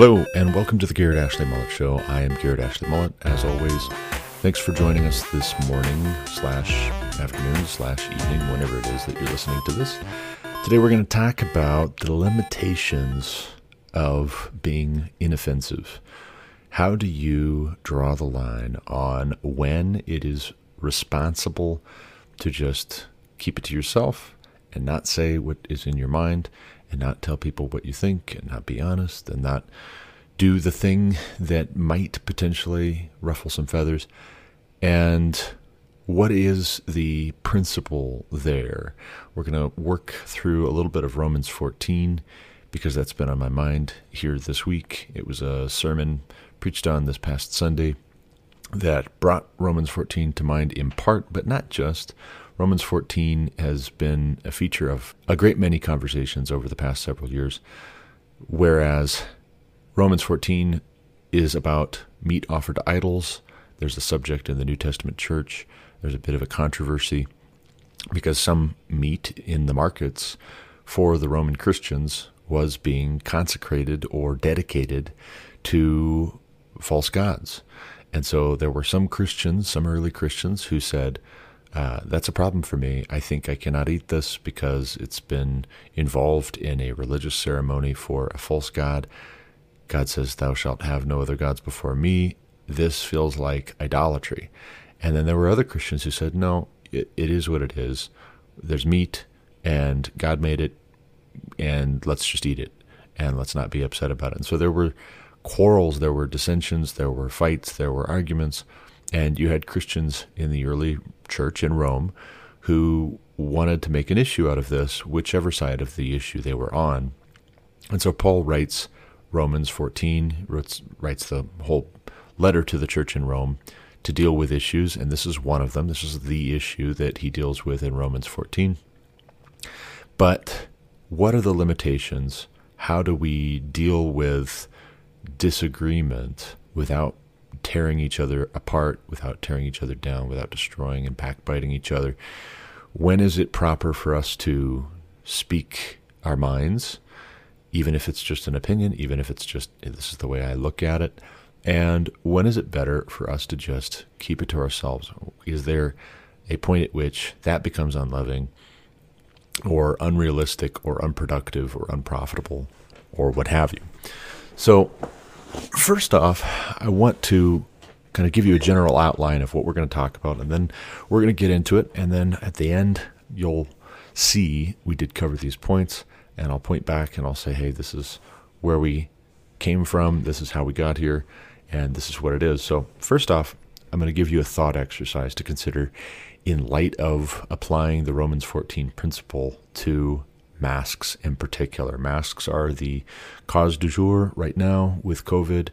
Hello, and welcome to the Garrett Ashley Mullet Show. I am Garrett Ashley Mullet. As always, thanks for joining us this morning slash afternoon slash evening, whenever it is that you're listening to this. Today, we're going to talk about the limitations of being inoffensive. How do you draw the line on when it is responsible to just keep it to yourself and not say what is in your mind and not tell people what you think and not be honest and not do the thing that might potentially ruffle some feathers? And what is the principle there? We're going to work through a little bit of Romans 14 because that's been on my mind here this week. It was a sermon preached on this past Sunday that brought Romans 14 to mind in part, but not just. Romans 14 has been a feature of a great many conversations over the past several years, whereas Romans 14 is about meat offered to idols. There's a subject in the New Testament church. There's a bit of a controversy because some meat in the markets for the Roman Christians was being consecrated or dedicated to false gods. And so there were some Christians, some early Christians, who said, uh, That's a problem for me. I think I cannot eat this because it's been involved in a religious ceremony for a false god. God says, Thou shalt have no other gods before me. This feels like idolatry. And then there were other Christians who said, No, it, it is what it is. There's meat, and God made it, and let's just eat it, and let's not be upset about it. And so there were quarrels, there were dissensions, there were fights, there were arguments, and you had Christians in the early church in Rome who wanted to make an issue out of this, whichever side of the issue they were on. And so Paul writes Romans 14, writes, writes the whole letter to the church in Rome to deal with issues, and this is one of them. This is the issue that he deals with in Romans 14. But what are the limitations? How do we deal with disagreement without tearing each other apart, without tearing each other down, without destroying and backbiting each other. When is it proper for us to speak our minds, even if it's just an opinion, even if it's just this is the way I look at it? And when is it better for us to just keep it to ourselves? Is there a point at which that becomes unloving or unrealistic or unproductive or unprofitable or what have you? So, first off, I want to kind of give you a general outline of what we're going to talk about, and then we're going to get into it. And then at the end, you'll see we did cover these points, and I'll point back and I'll say, hey, this is where we came from, this is how we got here, and this is what it is. So, first off, I'm going to give you a thought exercise to consider in light of applying the Romans 14 principle to masks in particular. Masks are the cause du jour right now with COVID.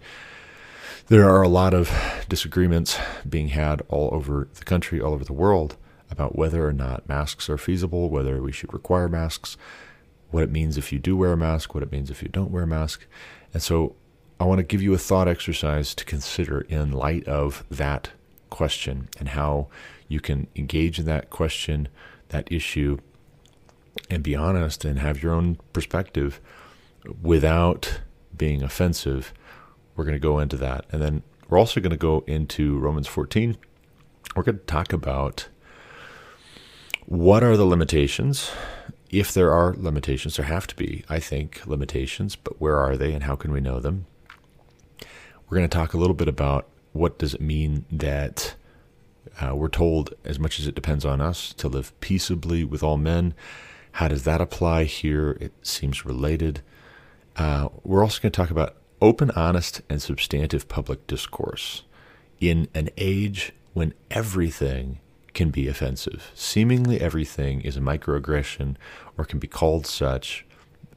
There are a lot of disagreements being had all over the country, all over the world, about whether or not masks are feasible, whether we should require masks, what it means if you do wear a mask, what it means if you don't wear a mask. And so I want to give you a thought exercise to consider in light of that question and how you can engage in that question, that issue, and be honest and have your own perspective without being offensive. We're going to go into that. And then we're also going to go into Romans 14. We're going to talk about what are the limitations. If there are limitations, there have to be, I think, limitations, but where are they and how can we know them? We're going to talk a little bit about what does it mean that uh, we're told, as much as it depends on us, to live peaceably with all men. How does that apply here? It seems related. Uh, we're also going to talk about open, honest, and substantive public discourse in an age when everything can be offensive. Seemingly everything is a microaggression or can be called such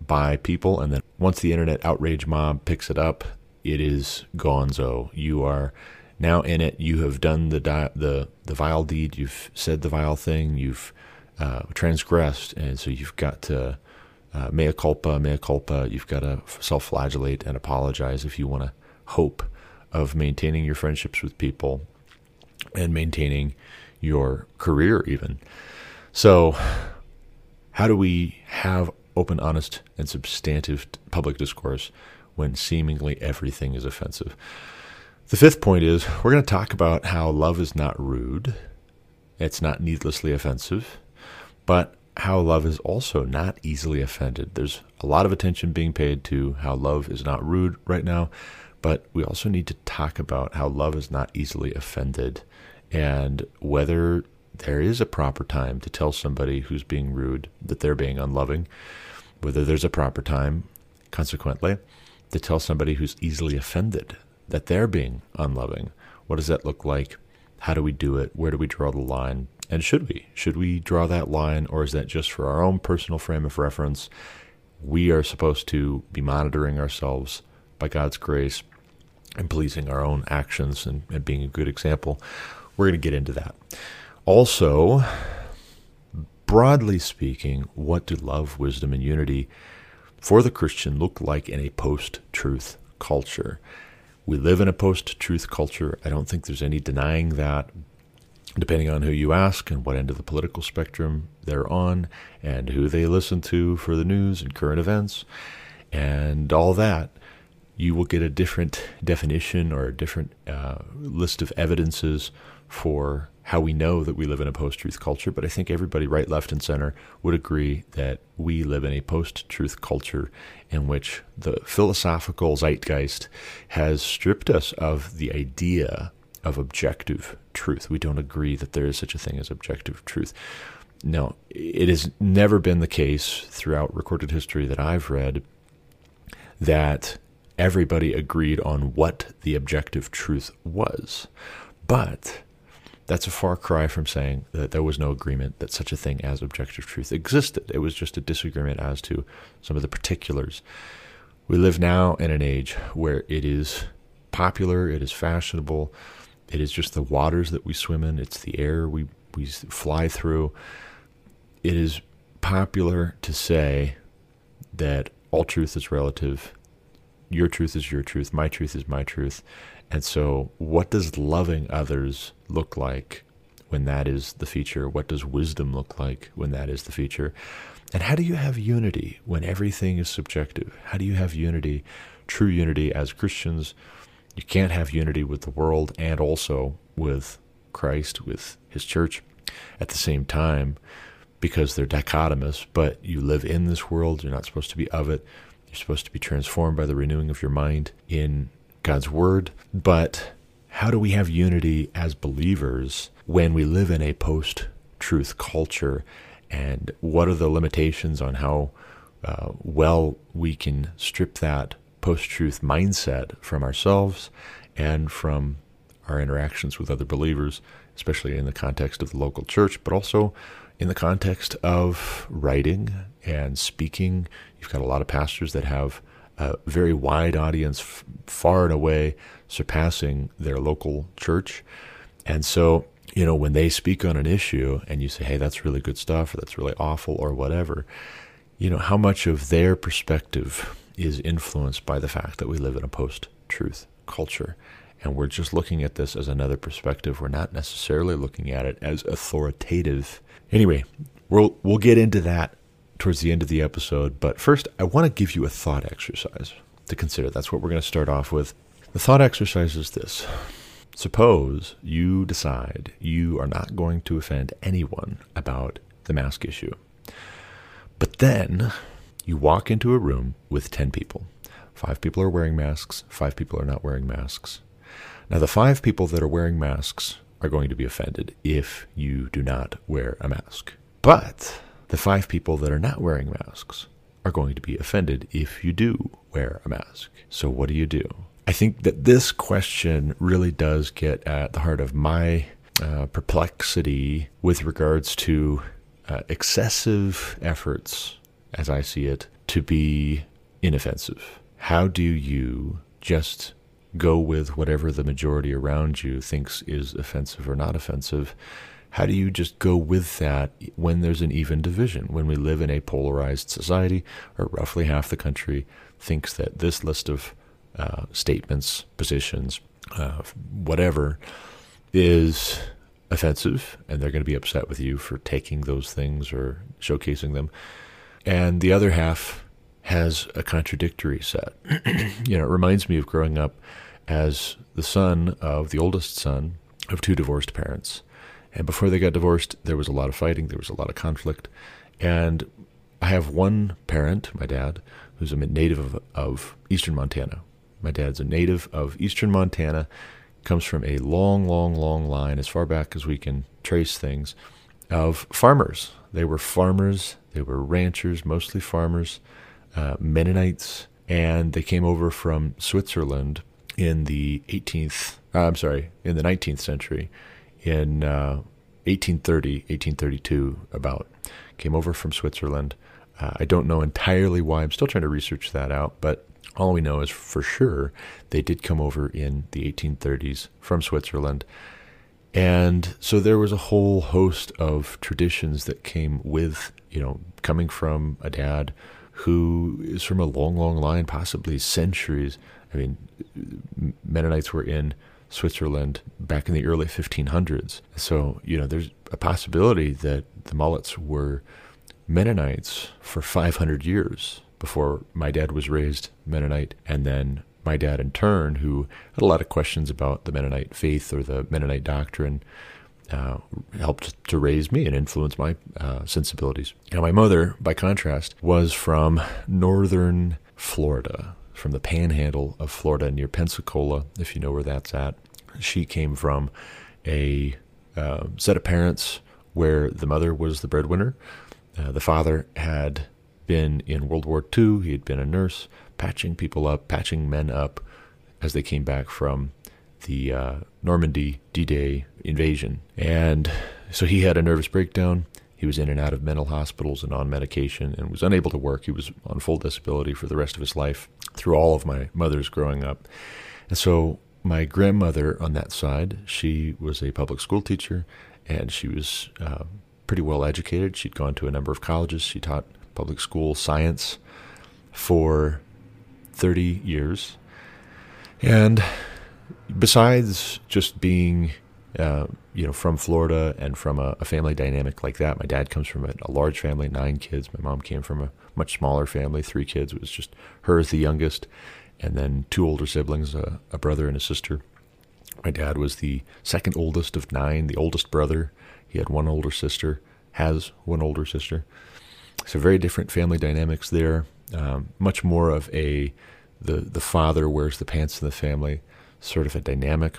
by people. And then once the internet outrage mob picks it up, it is gonzo. You are now in it. You have done the di- the the vile deed. You've said the vile thing. You've uh, transgressed, and so you've got to uh, mea culpa, mea culpa. You've got to self-flagellate and apologize if you want to hope of maintaining your friendships with people and maintaining your career, even. So, how do we have open, honest, and substantive public discourse when seemingly everything is offensive. The fifth point is we're going to talk about how love is not rude, it's not needlessly offensive, but how love is also not easily offended. There's a lot of attention being paid to how love is not rude right now, but we also need to talk about how love is not easily offended and whether there is a proper time to tell somebody who's being rude that they're being unloving, whether there's a proper time, consequently, to tell somebody who's easily offended that they're being unloving. What does that look like? How do we do it? Where do we draw the line? And should we? Should we draw that line, or is that just for our own personal frame of reference? We are supposed to be monitoring ourselves by God's grace and pleasing our own actions and, and being a good example. We're going to get into that. Also, broadly speaking, what do love, wisdom, and unity for the Christian look like in a post truth culture? We live in a post truth culture. I don't think there's any denying that, depending on who you ask and what end of the political spectrum they're on and who they listen to for the news and current events and all that. You will get a different definition or a different uh, list of evidences for how we know that we live in a post truth culture, but I think everybody, right, left, and center, would agree that we live in a post truth culture in which the philosophical zeitgeist has stripped us of the idea of objective truth. We don't agree that there is such a thing as objective truth. No, it has never been the case throughout recorded history that I've read that everybody agreed on what the objective truth was. But that's a far cry from saying that there was no agreement that such a thing as objective truth existed. It was just a disagreement as to some of the particulars. We live now in an age where it is popular, it is fashionable, it is just the waters that we swim in, it's the air we, we fly through. It is popular to say that all truth is relative, your truth is your truth, my truth is my truth, and so, what does loving others look like when that is the feature? What does wisdom look like when that is the feature? And how do you have unity when everything is subjective? How do you have unity, true unity as Christians? You can't have unity with the world and also with Christ, with his church at the same time because they're dichotomous, but you live in this world. You're not supposed to be of it. You're supposed to be transformed by the renewing of your mind in God's word, but how do we have unity as believers when we live in a post truth culture? And what are the limitations on how uh, well we can strip that post truth mindset from ourselves and from our interactions with other believers, especially in the context of the local church, but also in the context of writing and speaking? You've got a lot of pastors that have a very wide audience, far and away surpassing their local church. And so, you know, when they speak on an issue and you say, hey, that's really good stuff, or that's really awful, or whatever, you know, how much of their perspective is influenced by the fact that we live in a post truth culture. And we're just looking at this as another perspective. We're not necessarily looking at it as authoritative. Anyway, we'll we'll get into that towards the end of the episode. But first, I want to give you a thought exercise to consider. That's what we're going to start off with. The thought exercise is this Suppose you decide you are not going to offend anyone about the mask issue. But then you walk into a room with 10 people. Five people are wearing masks, five people are not wearing masks. Now, the five people that are wearing masks are going to be offended if you do not wear a mask. But the five people that are not wearing masks are going to be offended if you do wear a mask. So, what do you do? I think that this question really does get at the heart of my uh, perplexity with regards to uh, excessive efforts, as I see it, to be inoffensive. How do you just go with whatever the majority around you thinks is offensive or not offensive? How do you just go with that when there's an even division? When we live in a polarized society, or roughly half the country thinks that this list of uh, statements, positions, uh, whatever, is offensive, and they're going to be upset with you for taking those things or showcasing them. And the other half has a contradictory set. you know, it reminds me of growing up as the son of the oldest son of two divorced parents. And before they got divorced, there was a lot of fighting, there was a lot of conflict. And I have one parent, my dad, who's a native of, of eastern Montana. My dad's a native of eastern Montana, comes from a long, long, long line, as far back as we can trace things, of farmers. They were farmers, they were ranchers, mostly farmers, uh, Mennonites, and they came over from Switzerland in the 18th, uh, I'm sorry, in the 19th century, in uh, 1830, 1832, about. Came over from Switzerland. Uh, I don't know entirely why. I'm still trying to research that out, but all we know is for sure they did come over in the 1830s from Switzerland. And so there was a whole host of traditions that came with, you know, coming from a dad who is from a long, long line, possibly centuries. I mean, Mennonites were in Switzerland back in the early 1500s. So, you know, there's a possibility that the Mullets were Mennonites for 500 years before my dad was raised Mennonite. And then my dad, in turn, who had a lot of questions about the Mennonite faith or the Mennonite doctrine, uh, helped to raise me and influence my uh, sensibilities. Now, my mother, by contrast, was from northern Florida, from the panhandle of Florida near Pensacola, if you know where that's at. She came from a uh, set of parents where the mother was the breadwinner. Uh, the father had been in World War II, he had been a nurse, patching people up, patching men up as they came back from the uh, Normandy D Day invasion. And so he had a nervous breakdown. He was in and out of mental hospitals and on medication and was unable to work. He was on full disability for the rest of his life through all of my mother's growing up. And so my grandmother on that side, she was a public school teacher and she was uh, pretty well educated. She'd gone to a number of colleges. She taught public school science for 30 years. And besides just being, uh, you know, from Florida and from a, a, family dynamic like that, my dad comes from a, a, large family, nine kids. My mom came from a much smaller family, three kids. It was just her as the youngest, and then two older siblings, a, a brother and a sister. My dad was the second oldest of nine, the oldest brother. He had one older sister, has one older sister. So very different family dynamics there. Um, much more of a the the father wears the pants in the family sort of a dynamic.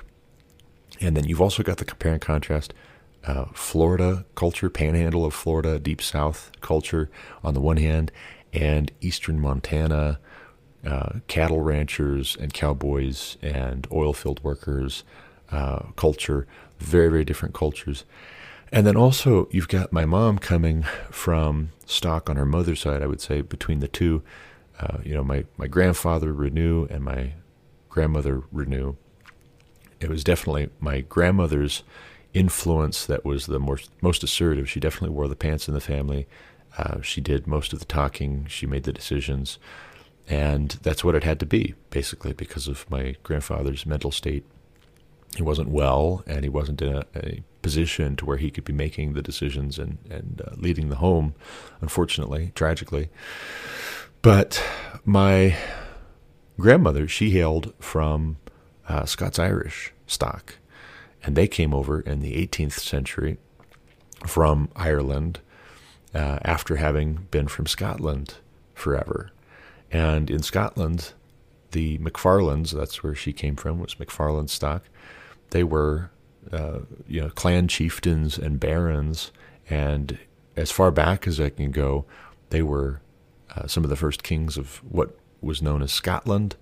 And then you've also got the compare and contrast uh, Florida culture, panhandle of Florida, deep south culture on the one hand, and eastern Montana, uh, cattle ranchers and cowboys and oil field workers uh, culture, very, very different cultures. And then also, you've got my mom coming from stock on her mother's side, I would say, between the two. Uh, you know, my, my grandfather, Renew, and my grandmother Renew. It was definitely my grandmother's influence that was the most, most assertive. She definitely wore the pants in the family. Uh, she did most of the talking. She made the decisions. And that's what it had to be, basically, because of my grandfather's mental state. He wasn't well, and he wasn't in a, a position to where he could be making the decisions and, and uh, leading the home, unfortunately, tragically. But my grandmother, she hailed from uh, Scots Irish stock, and they came over in the 18th century from Ireland uh, after having been from Scotland forever. And in Scotland, the McFarlands, that's where she came from, was McFarland stock. They were, uh, you know, clan chieftains and barons, and as far back as I can go, they were uh, some of the first kings of what was known as Scotland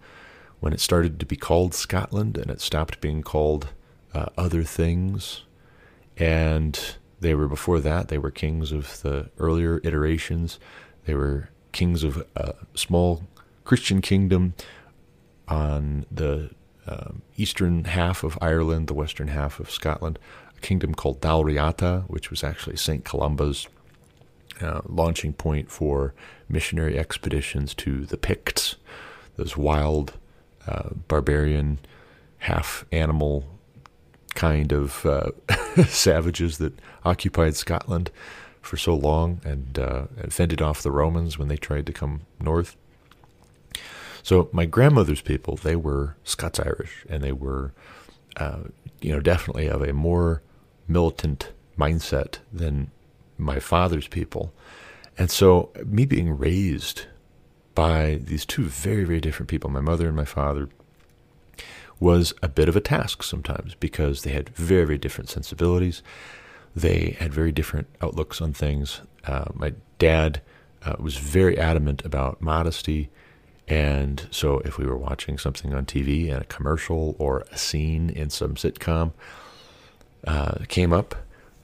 when it started to be called Scotland and it stopped being called uh, other things. And they were before that, they were kings of the earlier iterations. They were kings of a small Christian kingdom on the um, eastern half of Ireland, the western half of Scotland, a kingdom called Dalriata, which was actually St. Columba's uh, launching point for missionary expeditions to the Picts, those wild, uh, barbarian, half animal kind of uh, savages that occupied Scotland for so long and, uh, and fended off the Romans when they tried to come north. So my grandmother's people, they were Scots Irish, and they were, uh, you know, definitely of a more militant mindset than my father's people. And so me being raised by these two very, very different people, my mother and my father, was a bit of a task sometimes because they had very, very different sensibilities. They had very different outlooks on things. Uh, my dad uh, was very adamant about modesty. And so if we were watching something on TV and a commercial or a scene in some sitcom uh, came up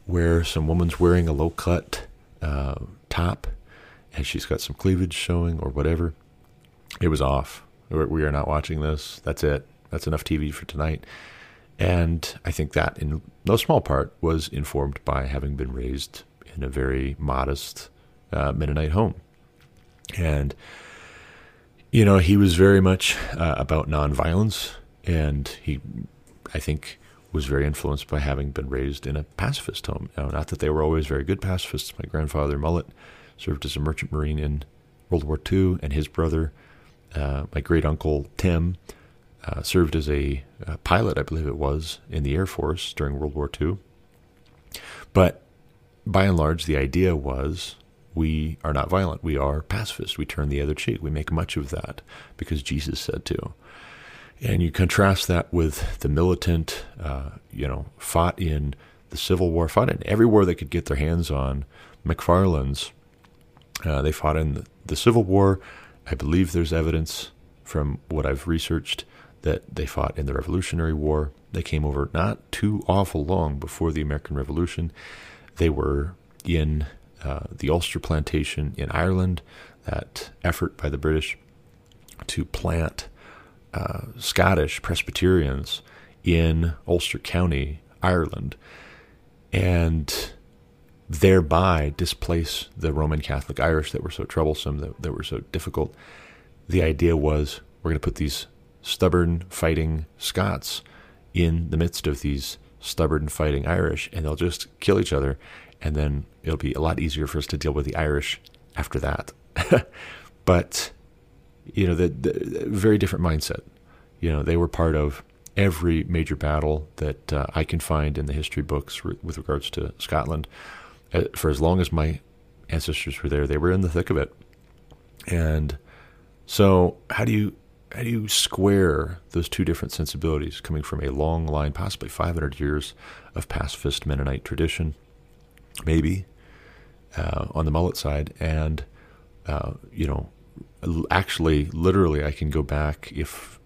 where some woman's wearing a low cut uh, top and she's got some cleavage showing or whatever, it was off. We are not watching this. That's it. That's enough TV for tonight. And I think that, in no small part, was informed by having been raised in a very modest uh, Mennonite home. And, you know, he was very much uh, about nonviolence. And he, I think, was very influenced by having been raised in a pacifist home. Now, not that they were always very good pacifists. My grandfather, Mullet, served as a merchant marine in World War II, and his brother, uh, my great uncle Tim, uh, served as a, a, pilot, I believe it was, in the Air Force during World War II. But by and large, the idea was we are not violent. We are pacifists. We turn the other cheek. We make much of that because Jesus said to. And you contrast that with the militant, uh, you know, fought in the Civil War, fought in every war they could get their hands on. McFarland's, uh, they fought in the, the Civil War. I believe there's evidence from what I've researched that they fought in the Revolutionary War. They came over not too awful long before the American Revolution. They were in uh, the Ulster Plantation in Ireland, that effort by the British to plant uh, Scottish Presbyterians in Ulster County, Ireland, and thereby displace the Roman Catholic Irish that were so troublesome, that, that were so difficult. The idea was we're going to put these stubborn fighting Scots in the midst of these stubborn fighting Irish, and they'll just kill each other, and then it'll be a lot easier for us to deal with the Irish after that. but you know, the, the, very different mindset. You know, they were part of every major battle that uh, I can find in the history books re- with regards to Scotland. Uh, for as long as my ancestors were there, they were in the thick of it. And so, how do you how do you square those two different sensibilities coming from a long line, possibly 500 years of pacifist Mennonite tradition, maybe uh, on the mullet side, and uh, you know, actually, literally, I can go back if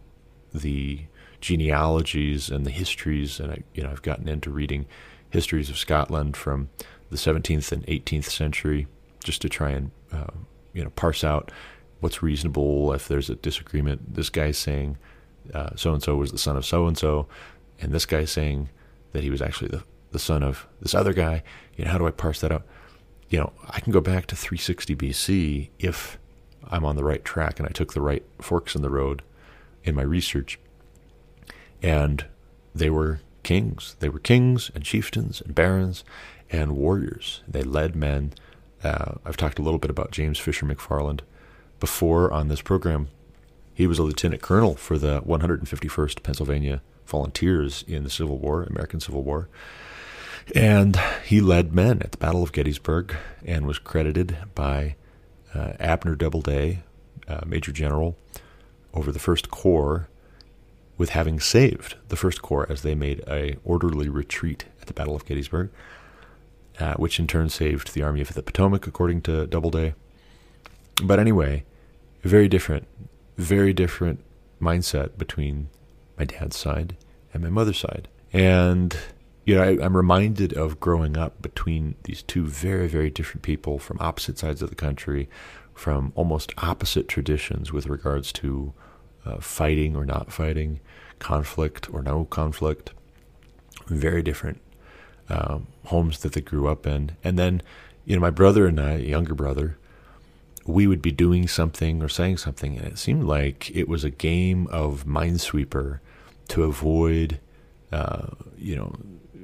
the genealogies and the histories, and I, you know, I've gotten into reading histories of Scotland from the 17th and 18th century, just to try and uh, you know parse out what's reasonable if there's a disagreement. This guy's saying so and so was the son of so and so, and this guy's saying that he was actually the the son of this other guy. You know, how do I parse that out? You know, I can go back to 360 BC if I'm on the right track and I took the right forks in the road in my research. And they were kings. They were kings and chieftains and barons and warriors. They led men. Uh, I've talked a little bit about James Fisher McFarland before on this program. He was a lieutenant colonel for the 151st Pennsylvania Volunteers in the Civil War, American Civil War. And he led men at the Battle of Gettysburg and was credited by uh, Abner Doubleday, uh, Major General, over the First Corps with having saved the First Corps as they made a orderly retreat at the Battle of Gettysburg, uh, which in turn saved the Army of the Potomac, according to Doubleday. But anyway, very different, very different mindset between my dad's side and my mother's side. And, you know, I, am reminded of growing up between these two very, very different people from opposite sides of the country, from almost opposite traditions with regards to uh, fighting or not fighting, conflict or no conflict. Very different um, homes that they grew up in. And then, you know, my brother and I, younger brother, we would be doing something or saying something, and it seemed like it was a game of minesweeper to avoid, uh, you know,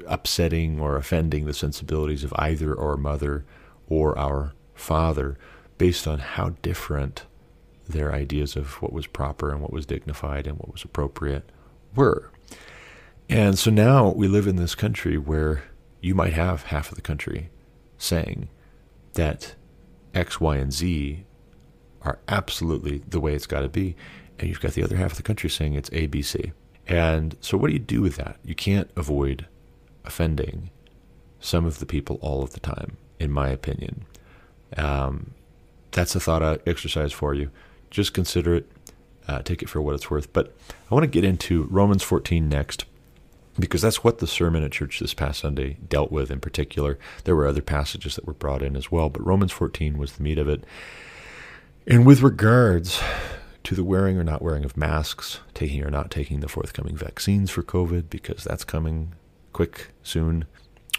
upsetting or offending the sensibilities of either our mother or our father, based on how different their ideas of what was proper and what was dignified and what was appropriate were. And so now we live in this country where you might have half of the country saying that X, Y, and Z are absolutely the way it's got to be. And you've got the other half of the country saying it's A, B, C. And so what do you do with that? You can't avoid offending some of the people all of the time, in my opinion. Um, that's a thought exercise for you. Just consider it, uh, take it for what it's worth. But I want to get into Romans 14 next because that's what the sermon at church this past Sunday dealt with in particular. There were other passages that were brought in as well, but Romans 14 was the meat of it. And with regards to the wearing or not wearing of masks, taking or not taking the forthcoming vaccines for COVID, because that's coming quick soon,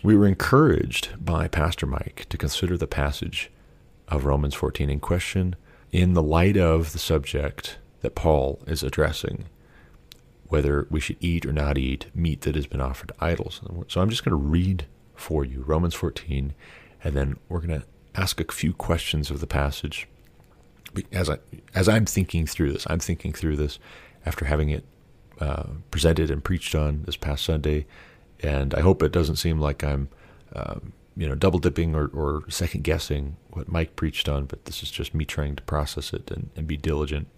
we were encouraged by Pastor Mike to consider the passage of Romans 14 in question in the light of the subject that Paul is addressing whether we should eat or not eat meat that has been offered to idols. So I'm just going to read for you Romans 14, and then we're going to ask a few questions of the passage. As I as I'm thinking through this, I'm thinking through this after having it uh, presented and preached on this past Sunday, and I hope it doesn't seem like I'm, uh, you know, double dipping or, or second guessing what Mike preached on. But this is just me trying to process it and, and be diligent,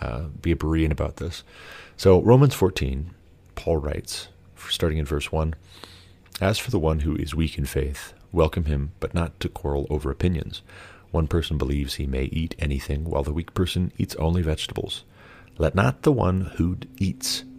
uh, be a Berean about this. So, Romans 14, Paul writes, starting in verse 1 As for the one who is weak in faith, welcome him, but not to quarrel over opinions. One person believes he may eat anything, while the weak person eats only vegetables. Let not the one who eats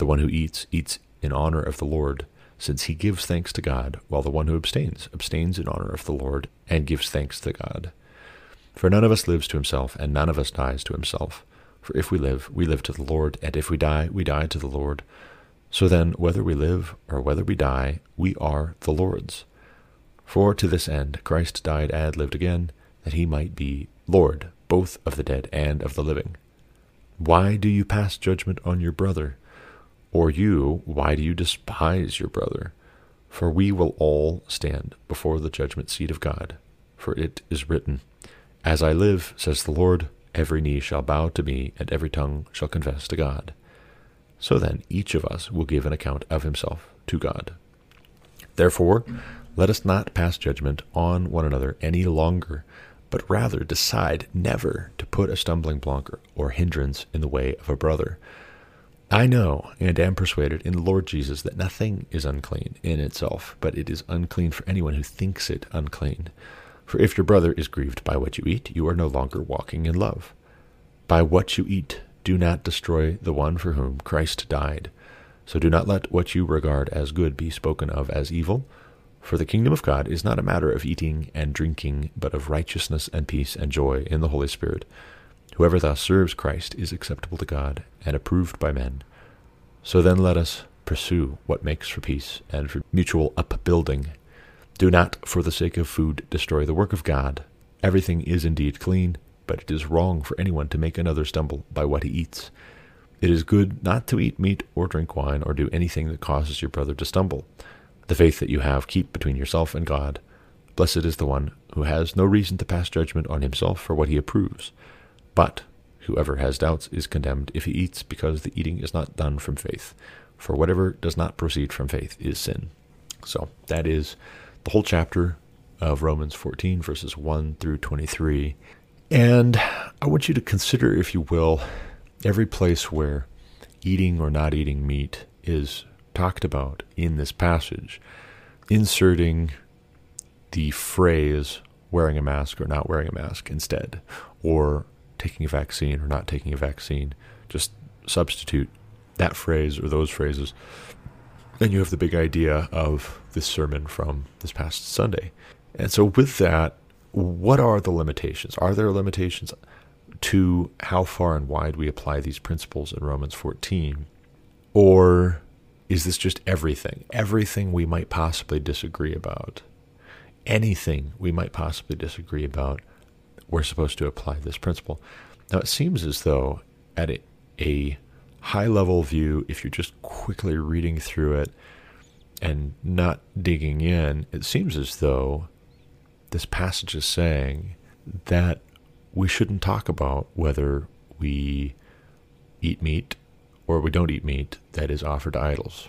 The one who eats eats in honor of the Lord, since he gives thanks to God, while the one who abstains abstains in honor of the Lord and gives thanks to God. For none of us lives to himself, and none of us dies to himself. For if we live, we live to the Lord, and if we die, we die to the Lord. So then, whether we live or whether we die, we are the Lord's. For to this end Christ died and lived again, that he might be Lord, both of the dead and of the living. Why do you pass judgment on your brother? Or you, why do you despise your brother? For we will all stand before the judgment seat of God. For it is written, As I live, says the Lord, Every knee shall bow to me, and every tongue shall confess to God. So then, each of us will give an account of himself to God. Therefore, let us not pass judgment on one another any longer, but rather decide never to put a stumbling block or hindrance in the way of a brother. I know and am persuaded in the Lord Jesus that nothing is unclean in itself, but it is unclean for anyone who thinks it unclean. For if your brother is grieved by what you eat, you are no longer walking in love. By what you eat, do not destroy the one for whom Christ died. So do not let what you regard as good be spoken of as evil. For the kingdom of God is not a matter of eating and drinking, but of righteousness and peace and joy in the Holy Spirit. Whoever thus serves Christ is acceptable to God and approved by men. So then let us pursue what makes for peace and for mutual upbuilding do not, for the sake of food, destroy the work of God. Everything is indeed clean, but it is wrong for anyone to make another stumble by what he eats. It is good not to eat meat or drink wine or do anything that causes your brother to stumble. The faith that you have keep between yourself and God. Blessed is the one who has no reason to pass judgment on himself for what he approves. But whoever has doubts is condemned if he eats, because the eating is not done from faith. For whatever does not proceed from faith is sin. So that is the whole chapter of Romans 14, verses 1 through 23. And I want you to consider, if you will, every place where eating or not eating meat is talked about in this passage, inserting the phrase wearing a mask or not wearing a mask instead, or taking a vaccine or not taking a vaccine. Just substitute that phrase or those phrases then you have the big idea of this sermon from this past Sunday. And so, with that, what are the limitations? Are there limitations? to how far and wide we apply these principles in Romans 14? Or is this just everything? Everything we might possibly disagree about? Anything we might possibly disagree about, we're supposed to apply this principle. Now, it seems as though at a, a high level view, if you're just quickly reading through it and not digging in, it seems as though this passage is saying that we shouldn't talk about whether we eat meat or we don't eat meat that is offered to idols.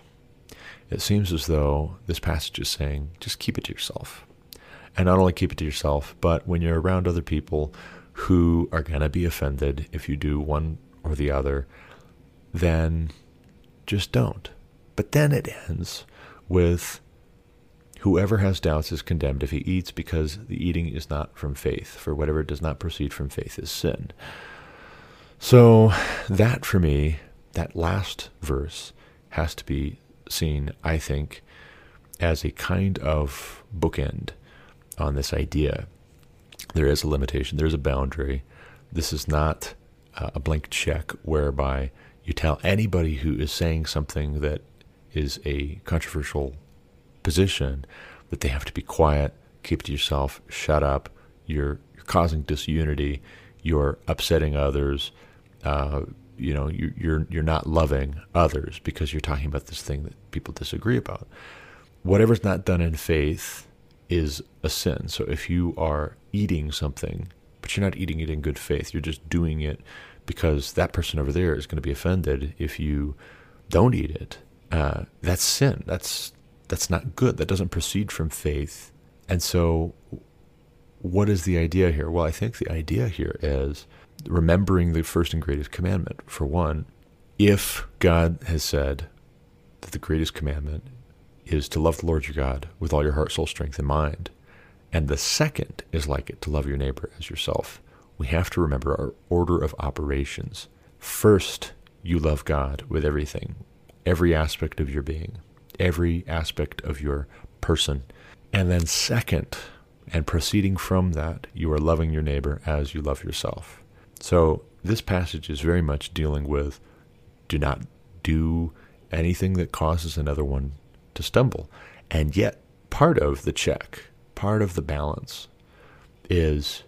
It seems as though this passage is saying just keep it to yourself. And not only keep it to yourself, but when you're around other people who are going to be offended if you do one or the other, then just don't. But then it ends with whoever has doubts is condemned if he eats because the eating is not from faith, for whatever does not proceed from faith is sin. So that for me, that last verse has to be seen, I think, as a kind of bookend on this idea. There is a limitation, there's a boundary. This is not uh, a blank check whereby you tell anybody who is saying something that is a controversial position that they have to be quiet, keep to yourself, shut up. You're, you're causing disunity. You're upsetting others. Uh, you know, you, you're you're not loving others because you're talking about this thing that people disagree about. Whatever's not done in faith is a sin. So if you are eating something, but you're not eating it in good faith, you're just doing it because that person over there is going to be offended if you don't eat it. Uh, that's sin. That's that's not good. That doesn't proceed from faith. And so, what is the idea here? Well, I think the idea here is remembering the first and greatest commandment. For one, if God has said that the greatest commandment is to love the Lord your God with all your heart, soul, strength, and mind, and the second is like it to love your neighbor as yourself, we have to remember our order of operations. First, you love God with everything, every aspect of your being, every aspect of your person. And then, second, and proceeding from that, you are loving your neighbor as you love yourself. So, this passage is very much dealing with do not do anything that causes another one to stumble. And yet, part of the check, part of the balance is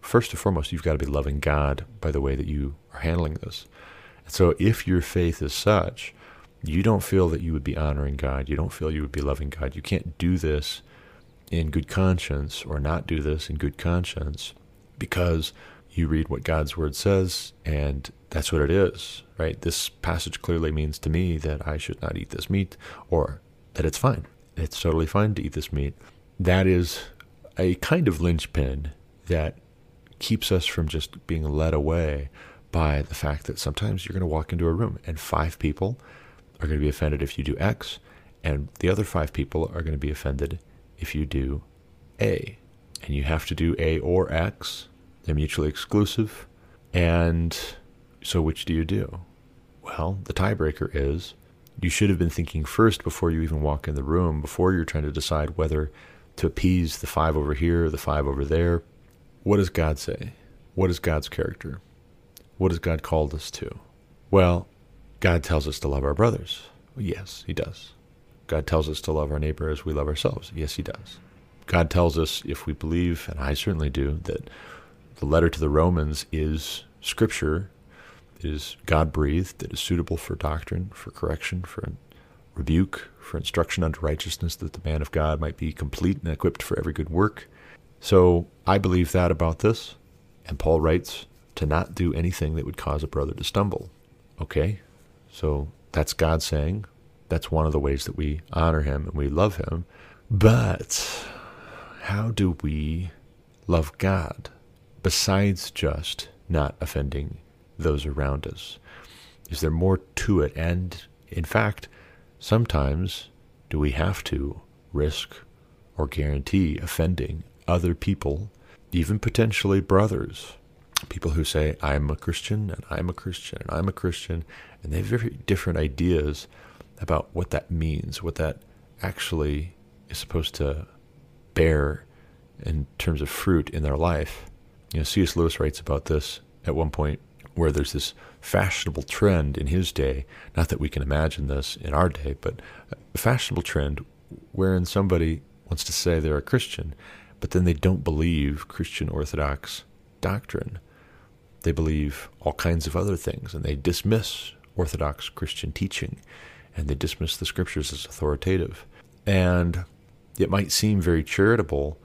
first and foremost, you've got to be loving God by the way that you are handling this. And so, if your faith is such you don't feel that you would be honoring God, you don't feel you would be loving God, you can't do this in good conscience or not do this in good conscience because you read what God's word says and that's what it is, right? This passage clearly means to me that I should not eat this meat or that it's fine. It's totally fine to eat this meat. That is a kind of linchpin that keeps us from just being led away by the fact that sometimes you're going to walk into a room and five people are going to be offended if you do X, and the other five people are going to be offended if you do A. And you have to do A or X. They're mutually exclusive. And so which do you do? Well, the tiebreaker is you should have been thinking first before you even walk in the room, before you're trying to decide whether to appease the five over here, the five over there. What does God say? What is God's character? What has God called us to? Well, God tells us to love our brothers. Yes, He does. God tells us to love our neighbor as we love ourselves. Yes, He does. God tells us, if we believe, and I certainly do, that the letter to the Romans is Scripture, is God breathed, it is suitable for doctrine, for correction, for rebuke, for instruction unto righteousness, that the man of God might be complete and equipped for every good work. So I believe that about this. And Paul writes to not do anything that would cause a brother to stumble. Okay, so that's God saying that's one of the ways that we honor him and we love him. But how do we love God besides just not offending those around us? Is there more to it? And in fact, sometimes do we have to risk or guarantee offending other people, even potentially brothers? People who say, I'm a Christian and I'm a Christian and I'm a Christian, and they have very different ideas about what that means, what that actually is supposed to bear in terms of fruit in their life. You know, C.S. Lewis writes about this at one point where there's this fashionable trend in his day, not that we can imagine this in our day, but a fashionable trend wherein somebody wants to say they're a Christian, but then they don't believe Christian Orthodox doctrine. They believe all kinds of other things, and they dismiss Orthodox Christian teaching, and they dismiss the scriptures as authoritative. And it might seem very charitable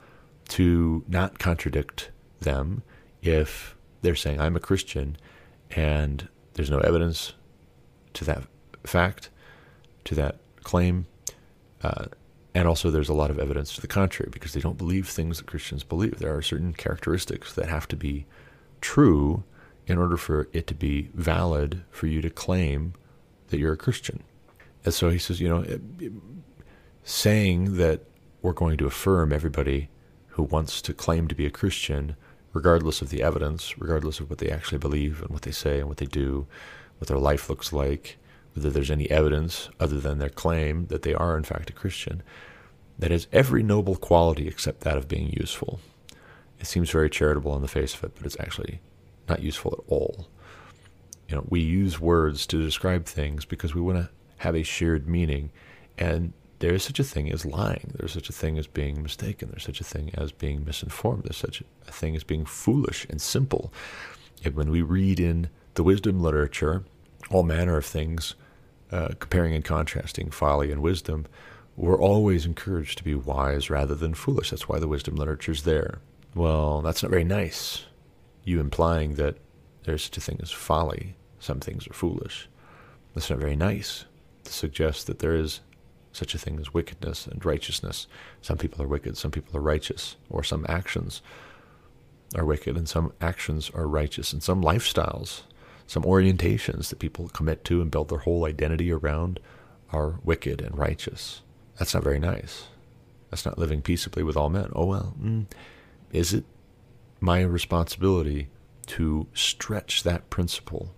to not contradict them if they're saying, I'm a Christian, and there's no evidence to that fact, to that claim. Uh, and also, there's a lot of evidence to the contrary because they don't believe things that Christians believe. There are certain characteristics that have to be true in order for it to be valid for you to claim that you're a Christian. And so he says, you know, saying that we're going to affirm everybody who wants to claim to be a Christian regardless of the evidence, regardless of what they actually believe and what they say and what they do, what their life looks like, whether there's any evidence other than their claim that they are in fact a Christian, that has every noble quality except that of being useful. It seems very charitable on the face of it, but it's actually not useful at all. You know, we use words to describe things because we want to have a shared meaning, and there is such a thing as lying. There's such a thing as being mistaken. There's such a thing as being misinformed. There's such a thing as being foolish and simple. And when we read in the wisdom literature all manner of things, uh, comparing and contrasting folly and wisdom, we're always encouraged to be wise rather than foolish. That's why the wisdom literature is there. Well, that's not very nice. You implying that there's such a thing as folly. Some things are foolish. That's not very nice to suggest that there is such a thing as wickedness and righteousness. Some people are wicked, some people are righteous, or some actions are wicked and some actions are righteous, and some lifestyles, some orientations that people commit to and build their whole identity around are wicked and righteous. That's not very nice. That's not living peaceably with all men. Oh, well, mm, is it my responsibility to stretch that principle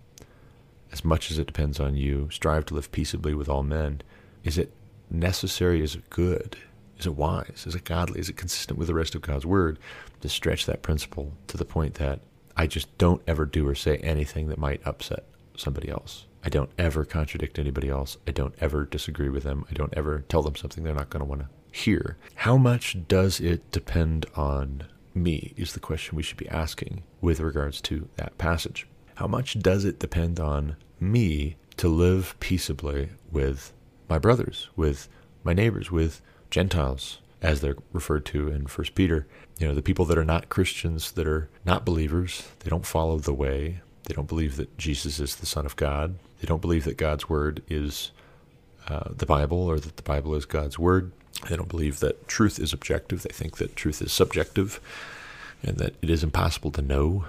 as much as it depends on you? Strive to live peaceably with all men. Is it necessary? Is it good? Is it wise? Is it godly? Is it consistent with the rest of God's word to stretch that principle to the point that I just don't ever do or say anything that might upset somebody else? I don't ever contradict anybody else. I don't ever disagree with them. I don't ever tell them something they're not going to want to hear. How much does it depend on me? Is the question we should be asking with regards to that passage. How much does it depend on me to live peaceably with my brothers, with my neighbors, with Gentiles, as they're referred to in First Peter. You know, the people that are not Christians, that are not believers, they don't follow the way. They don't believe that Jesus is the Son of God. They don't believe that God's Word is uh, the Bible or that the Bible is God's Word. They don't believe that truth is objective. They think that truth is subjective and that it is impossible to know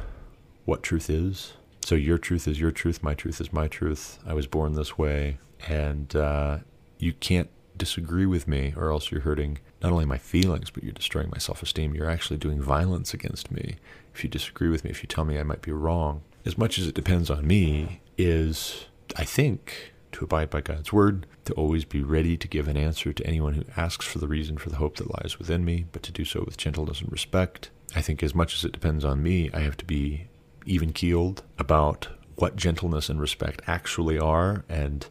what truth is. So your truth is your truth, my truth is my truth. I was born this way and uh, you can't disagree with me, or else you're hurting not only my feelings, but you're destroying my self esteem. You're actually doing violence against me if you disagree with me, if you tell me I might be wrong. As much as it depends on me, is, I think, to abide by God's word, to always be ready to give an answer to anyone who asks for the reason for the hope that lies within me, but to do so with gentleness and respect. I think, as much as it depends on me, I have to be even keeled about what gentleness and respect actually are and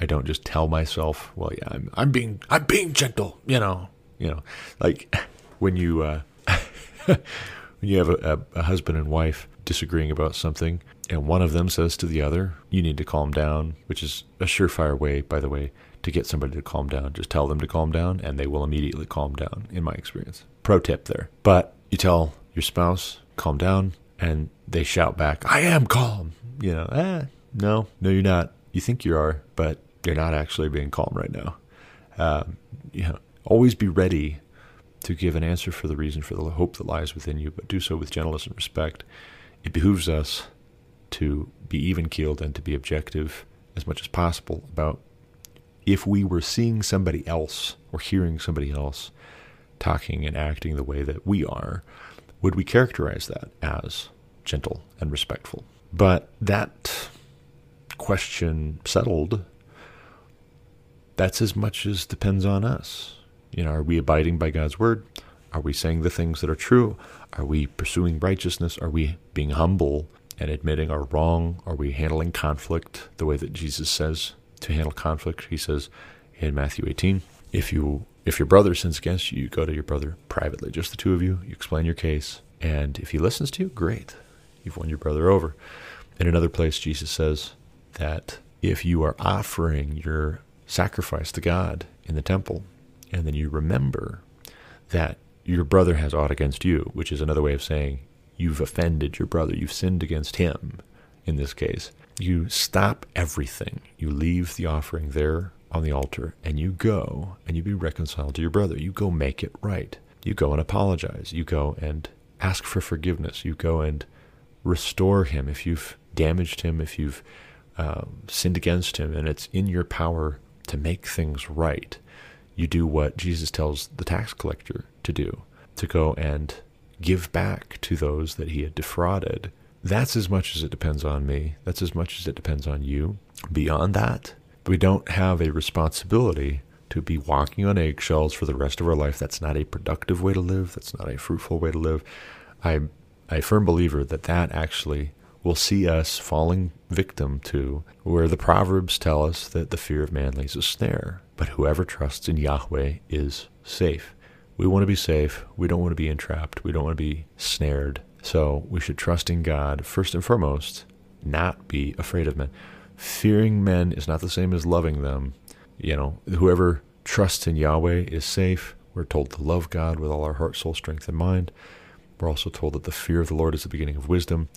I don't just tell myself, well, yeah, I'm I'm being I'm being gentle, you know, you know, like when you uh, when you have a, a, a husband and wife disagreeing about something, and one of them says to the other, "You need to calm down," which is a surefire way, by the way, to get somebody to calm down. Just tell them to calm down, and they will immediately calm down. In my experience, pro tip there. But you tell your spouse, "Calm down," and they shout back, "I am calm." You know, eh, no, no, you're not. You think you are, but you're not actually being calm right now. Um, you know, always be ready to give an answer for the reason for the hope that lies within you, but do so with gentleness and respect. It behooves us to be even keeled and to be objective as much as possible about if we were seeing somebody else or hearing somebody else talking and acting the way that we are, would we characterize that as gentle and respectful? But that question settled that's as much as depends on us. You know, are we abiding by God's word? Are we saying the things that are true? Are we pursuing righteousness? Are we being humble and admitting our wrong? Are we handling conflict the way that Jesus says to handle conflict? He says in Matthew 18, if you if your brother sins against you, you go to your brother privately, just the two of you. You explain your case, and if he listens to you, great, you've won your brother over. In another place, Jesus says that if you are offering your sacrifice to God in the temple, and then you remember that your brother has aught against you, which is another way of saying you've offended your brother, you've sinned against him in this case. You stop everything. You leave the offering there on the altar and you go and you be reconciled to your brother. You go make it right. You go and apologize. You go and ask for forgiveness. You go and restore him if you've damaged him, if you've um, sinned against him, and it's in your power to make things right. You do what Jesus tells the tax collector to do to go and give back to those that he had defrauded. That's as much as it depends on me. That's as much as it depends on you. Beyond that, we don't have a responsibility to be walking on eggshells for the rest of our life. That's not a productive way to live. That's not a fruitful way to live. I'm a firm believer that that actually will see us falling victim to where the Proverbs tell us that the fear of man lays a snare, but whoever trusts in Yahweh is safe. We want to be safe. We don't want to be entrapped. We don't want to be snared. So we should trust in God first and foremost, not be afraid of men. Fearing men is not the same as loving them. You know, whoever trusts in Yahweh is safe. We're told to love God with all our heart, soul, strength, and mind. We're also told that the fear of the Lord is the beginning of wisdom.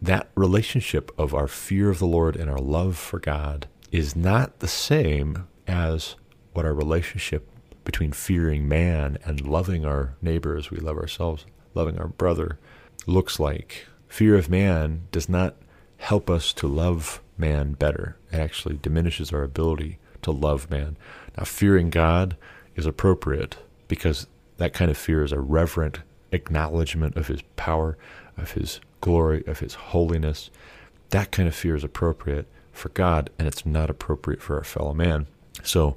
That relationship of our fear of the Lord and our love for God is not the same as what our relationship between fearing man and loving our neighbor as we love ourselves, loving our brother, looks like. Fear of man does not help us to love man better. It actually diminishes our ability to love man. Now, fearing God is appropriate because that kind of fear is a reverent acknowledgement of his power, of his glory, of his holiness. That kind of fear is appropriate for God, and it's not appropriate for our fellow man. So,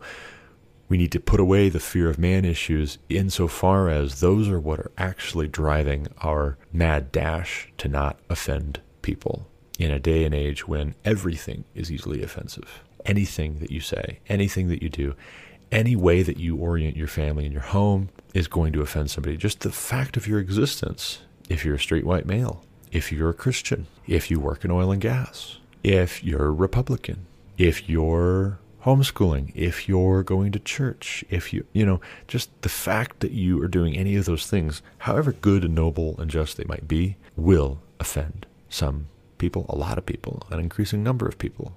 we need to put away the fear of man issues insofar as those are what are actually driving our mad dash to not offend people in a day and age when everything is easily offensive. Anything that you say, anything that you do, any way that you orient your family and your home is going to offend somebody. Just the fact of your existence, if you're a straight white male, if you're a Christian, if you work in oil and gas, if you're a Republican, if you're homeschooling, if you're going to church, if you, you know, just the fact that you are doing any of those things, however good and noble and just they might be, will offend some people, a lot of people, an increasing number of people,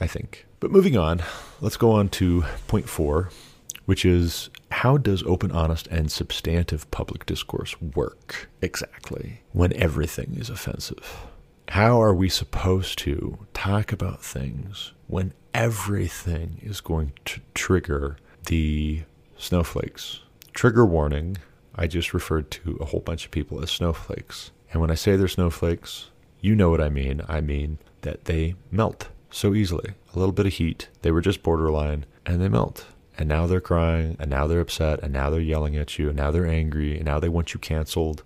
I think. But moving on, let's go on to point four, which is how does open, honest, and substantive public discourse work exactly when everything is offensive? How are we supposed to talk about things when everything is going to trigger the snowflakes? Trigger warning I just referred to a whole bunch of people as snowflakes. And when I say they're snowflakes, you know what I mean. I mean that they melt so easily. A little bit of heat, they were just borderline, and they melt. And now they're crying, and now they're upset, and now they're yelling at you, and now they're angry, and now they want you canceled,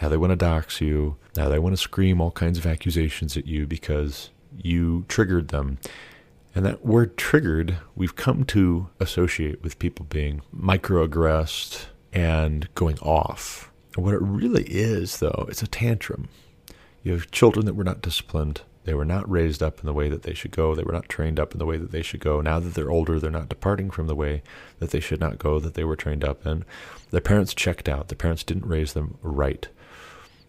now they want to dox you. Now they want to scream all kinds of accusations at you because you triggered them. And that word triggered, we've come to associate with people being microaggressed and going off. And what it really is, though, it's a tantrum. You have children that were not disciplined. They were not raised up in the way that they should go. They were not trained up in the way that they should go. Now that they're older, they're not departing from the way that they should not go, that they were trained up in. Their parents checked out. Their parents didn't raise them right.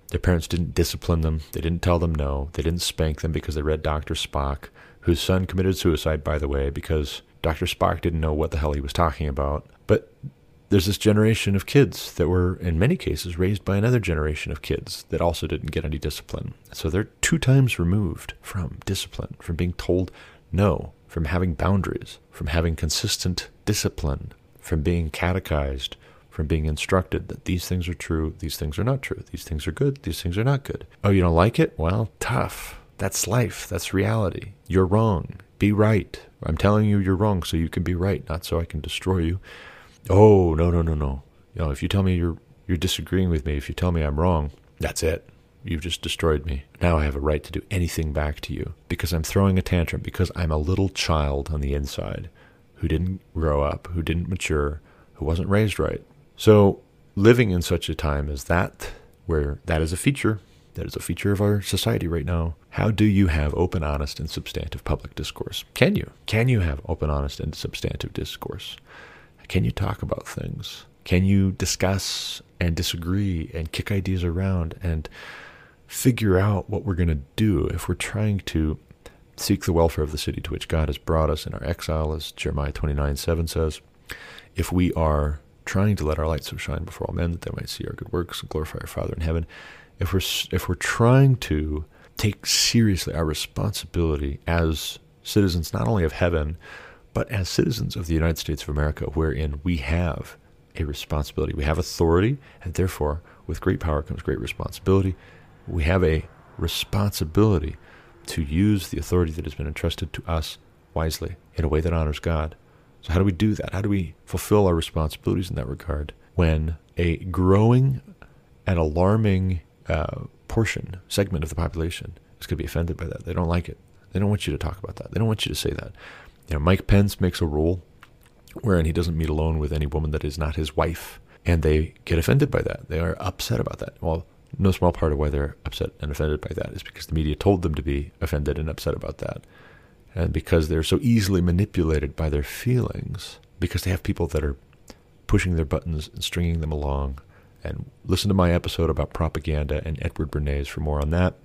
Their parents didn't discipline them. They didn't tell them no. They didn't spank them because they read Dr. Spock, whose son committed suicide, by the way, because Dr. Spock didn't know what the hell he was talking about. But there's this generation of kids that were, in many cases, raised by another generation of kids that also didn't get any discipline. So they're two times removed from discipline, from being told no, from having boundaries, from having consistent discipline, from being catechized, from being instructed that these things are true, these things are not true, these things are good, these things are not good. Oh, you don't like it? Well, tough. That's life. That's reality. You're wrong. Be right. I'm telling you you're wrong so you can be right, not so I can destroy you. Oh, no, no, no, no. You know, if you tell me you're you're disagreeing with me, if you tell me I'm wrong, that's it. You've just destroyed me. Now I have a right to do anything back to you because I'm throwing a tantrum, because I'm a little child on the inside who didn't grow up, who didn't mature, who wasn't raised right. So, living in such a time as that, where that is a feature, that is a feature of our society right now. How do you have open, honest, and substantive public discourse? Can you? Can you have open, honest, and substantive discourse? Can you talk about things? Can you discuss and disagree and kick ideas around and figure out what we're going to do if we're trying to seek the welfare of the city to which God has brought us in our exile, as Jeremiah 29 7 says? If we are trying to let our light so shine before all men that they might see our good works and glorify our Father in heaven, if we're if we're trying to take seriously our responsibility as citizens not only of heaven, but as citizens of the United States of America, wherein we have a responsibility. We have authority, and therefore, with great power comes great responsibility. We have a responsibility to use the authority that has been entrusted to us wisely in a way that honors God. So, how do we do that? How do we fulfill our responsibilities in that regard when a growing and alarming uh, portion, segment of the population is going to be offended by that? They don't like it. They don't want you to talk about that. They don't want you to say that. You know, Mike Pence makes a rule wherein he doesn't meet alone with any woman that is not his wife. And they get offended by that. They are upset about that. Well, no small part of why they're upset and offended by that is because the media told them to be offended and upset about that. And because they're so easily manipulated by their feelings, because they have people that are pushing their buttons and stringing them along. And listen to my episode about propaganda and Edward Bernays for more on that.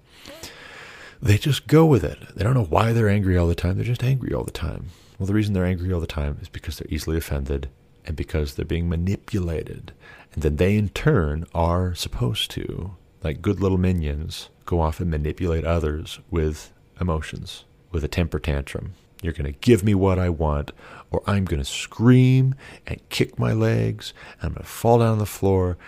They just go with it. They don't know why they're angry all the time. They're just angry all the time. Well, the reason they're angry all the time is because they're easily offended and because they're being manipulated. And then they, in turn, are supposed to, like good little minions, go off and manipulate others with emotions, with a temper tantrum. You're going to give me what I want, or I'm going to scream and kick my legs, and I'm going to fall down on the floor,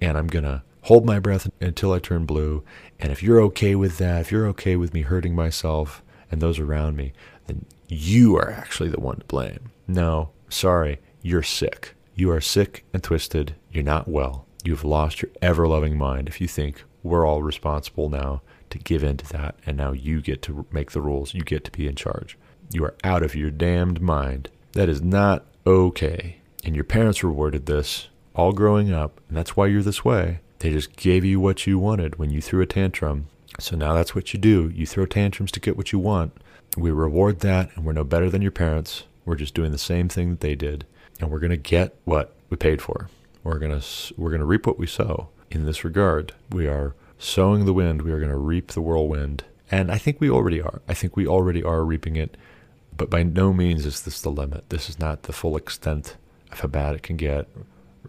and I'm going to hold my breath until I turn blue. And if you're okay with that, if you're okay with me hurting myself and those around me, then you are actually the one to blame. No, sorry, you're sick. You are sick and twisted. You're not well. You've lost your ever loving mind if you think we're all responsible now to give in to that, and now you get to make the rules. You get to be in charge. You are out of your damned mind. That is not okay. And your parents rewarded this all growing up, and that's why you're this way. They just gave you what you wanted when you threw a tantrum. So now that's what you do. You throw tantrums to get what you want. We reward that, and we're no better than your parents. We're just doing the same thing that they did, and we're going to get what we paid for. We're going to we're going to reap what we sow. In this regard, we are sowing the wind. We are going to reap the whirlwind, and I think we already are. I think we already are reaping it, but by no means is this the limit. This is not the full extent of how bad it can get.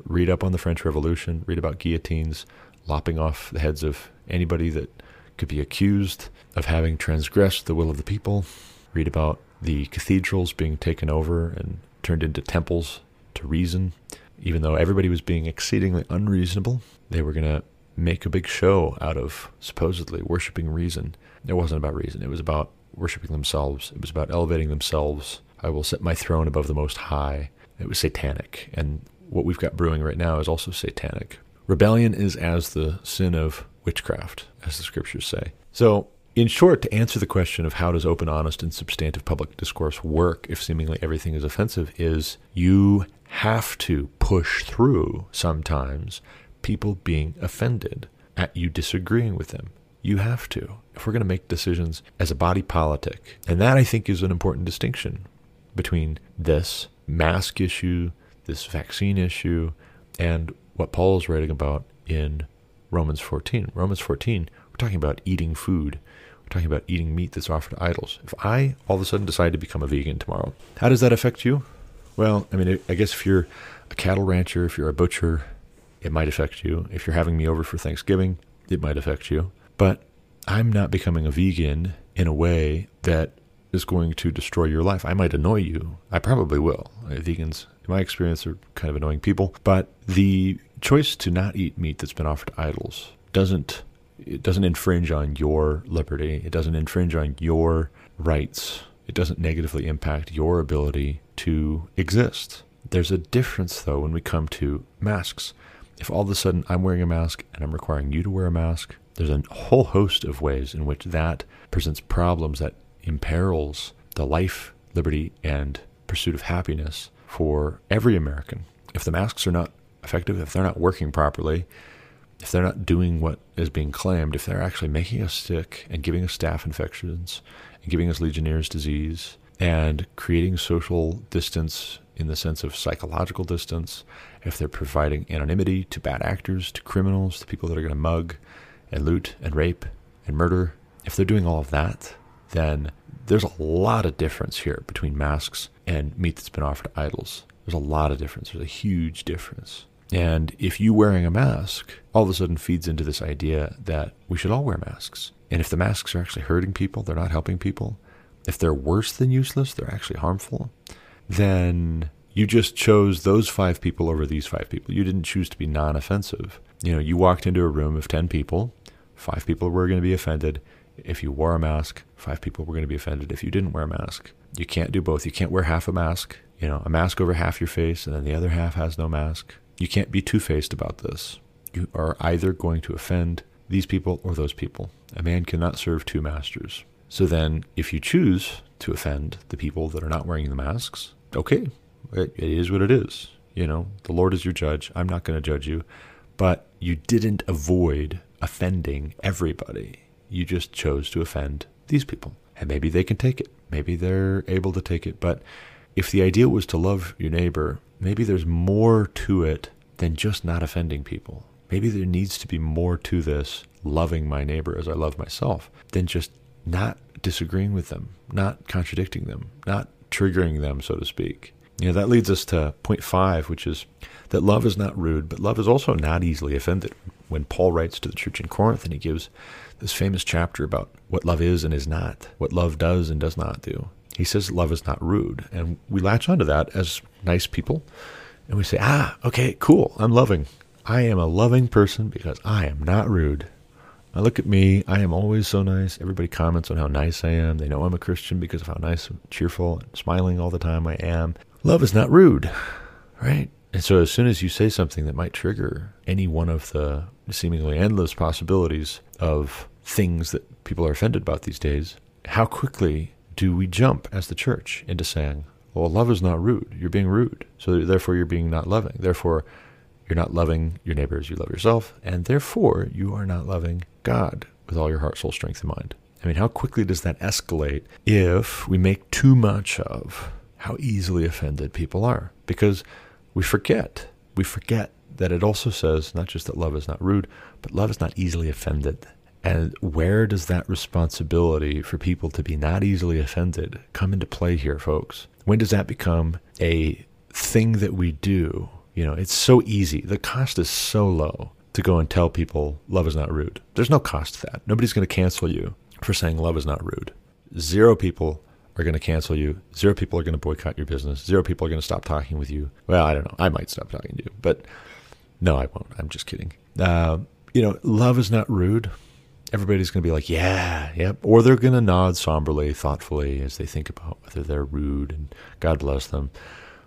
Read up on the French Revolution. Read about guillotines lopping off the heads of anybody that could be accused of having transgressed the will of the people. Read about the cathedrals being taken over and turned into temples to reason. Even though everybody was being exceedingly unreasonable, they were going to make a big show out of supposedly worshiping reason. It wasn't about reason, it was about worshiping themselves, it was about elevating themselves. I will set my throne above the Most High. It was satanic. And what we've got brewing right now is also satanic. Rebellion is as the sin of witchcraft, as the scriptures say. So, in short, to answer the question of how does open, honest, and substantive public discourse work if seemingly everything is offensive, is you have to push through sometimes people being offended at you disagreeing with them. You have to, if we're going to make decisions as a body politic. And that, I think, is an important distinction between this mask issue, this vaccine issue, and what Paul is writing about in Romans 14. Romans 14, we're talking about eating food. We're talking about eating meat that's offered to idols. If I all of a sudden decide to become a vegan tomorrow, how does that affect you? Well, I mean, I guess if you're a cattle rancher, if you're a butcher, it might affect you. If you're having me over for Thanksgiving, it might affect you. But I'm not becoming a vegan in a way that is going to destroy your life. I might annoy you. I probably will. Uh, vegans, in my experience, are kind of annoying people. But the choice to not eat meat that's been offered to idols doesn't it doesn't infringe on your liberty. It doesn't infringe on your rights. It doesn't negatively impact your ability to exist. There's a difference though when we come to masks. If all of a sudden I'm wearing a mask and I'm requiring you to wear a mask, There's a whole host of ways in which that presents problems that imperils the life, liberty, and pursuit of happiness for every American. If the masks are not effective, if they're not working properly, if they're not doing what is being claimed, if they're actually making us sick and giving us staph infections and giving us Legionnaire's disease and creating social distance in the sense of psychological distance, if they're providing anonymity to bad actors, to criminals, to people that are going to mug and loot and rape and murder, if they're doing all of that, then there's a lot of difference here between masks and meat that's been offered to idols. There's a lot of difference. There's a huge difference. And if you wearing a mask all of a sudden feeds into this idea that we should all wear masks. And if the masks are actually hurting people, they're not helping people, if they're worse than useless, they're actually harmful, then you just chose those five people over these five people. You didn't choose to be non offensive. You know, you walked into a room of 10 people, five people were going to be offended. If you wore a mask, five people were going to be offended if you didn't wear a mask. You can't do both. You can't wear half a mask, you know, a mask over half your face, and then the other half has no mask. You can't be two faced about this. You are either going to offend these people or those people. A man cannot serve two masters. So then, if you choose to offend the people that are not wearing the masks, okay, it, it is what it is. You know, the Lord is your judge. I'm not going to judge you. But you didn't avoid offending everybody. You just chose to offend these people. And maybe they can take it. Maybe they're able to take it. But if the idea was to love your neighbor, maybe there's more to it than just not offending people. Maybe there needs to be more to this loving my neighbor as I love myself than just not disagreeing with them, not contradicting them, not triggering them, so to speak. You know, that leads us to point five, which is that love is not rude, but love is also not easily offended. When Paul writes to the church in Corinth and he gives this famous chapter about what love is and is not, what love does and does not do, he says love is not rude. And we latch onto that as nice people and we say, ah, okay, cool, I'm loving. I am a loving person because I am not rude. I look at me, I am always so nice. Everybody comments on how nice I am. They know I'm a Christian because of how nice and cheerful and smiling all the time I am. Love is not rude, right? And so as soon as you say something that might trigger any one of the seemingly endless possibilities of things that people are offended about these days, how quickly do we jump as the church into saying, well, love is not rude. You're being rude. So therefore, you're being not loving. Therefore, you're not loving your neighbor as you love yourself. And therefore, you are not loving God with all your heart, soul, strength, and mind. I mean, how quickly does that escalate if we make too much of how easily offended people are? Because we forget. We forget that it also says not just that love is not rude, but love is not easily offended. And where does that responsibility for people to be not easily offended come into play here, folks? When does that become a thing that we do? You know, it's so easy. The cost is so low to go and tell people love is not rude. There's no cost to that. Nobody's going to cancel you for saying love is not rude. Zero people are going to cancel you. Zero people are going to boycott your business. Zero people are going to stop talking with you. Well, I don't know. I might stop talking to you, but no, I won't. I'm just kidding. Uh, you know, love is not rude everybody's going to be like, yeah, yep. Or they're going to nod somberly, thoughtfully as they think about whether they're rude and God bless them.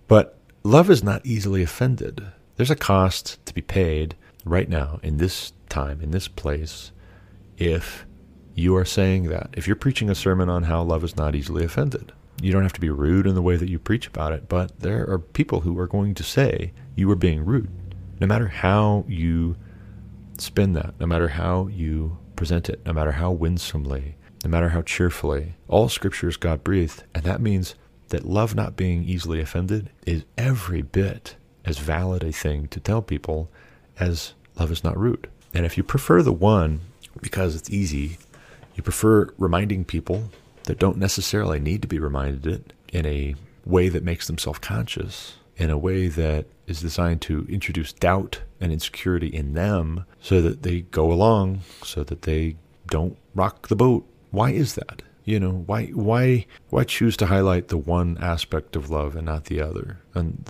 But love is not easily offended. There's a cost to be paid right now in this time, in this place, if you are saying that. If you're preaching a sermon on how love is not easily offended, you don't have to be rude in the way that you preach about it, but there are people who are going to say you are being rude. No matter how you spin that, no matter how you present it, no matter how winsomely, no matter how cheerfully. All scripture is God breathed, and that means that love not being easily offended is every bit as valid a thing to tell people as love is not rude. And if you prefer the one because it's easy, you prefer reminding people that don't necessarily need to be reminded it in a way that makes them self conscious, in a way that is designed to introduce doubt and insecurity in them so that they go along, so that they don't rock the boat. Why is that? You know, why why why choose to highlight the one aspect of love and not the other? And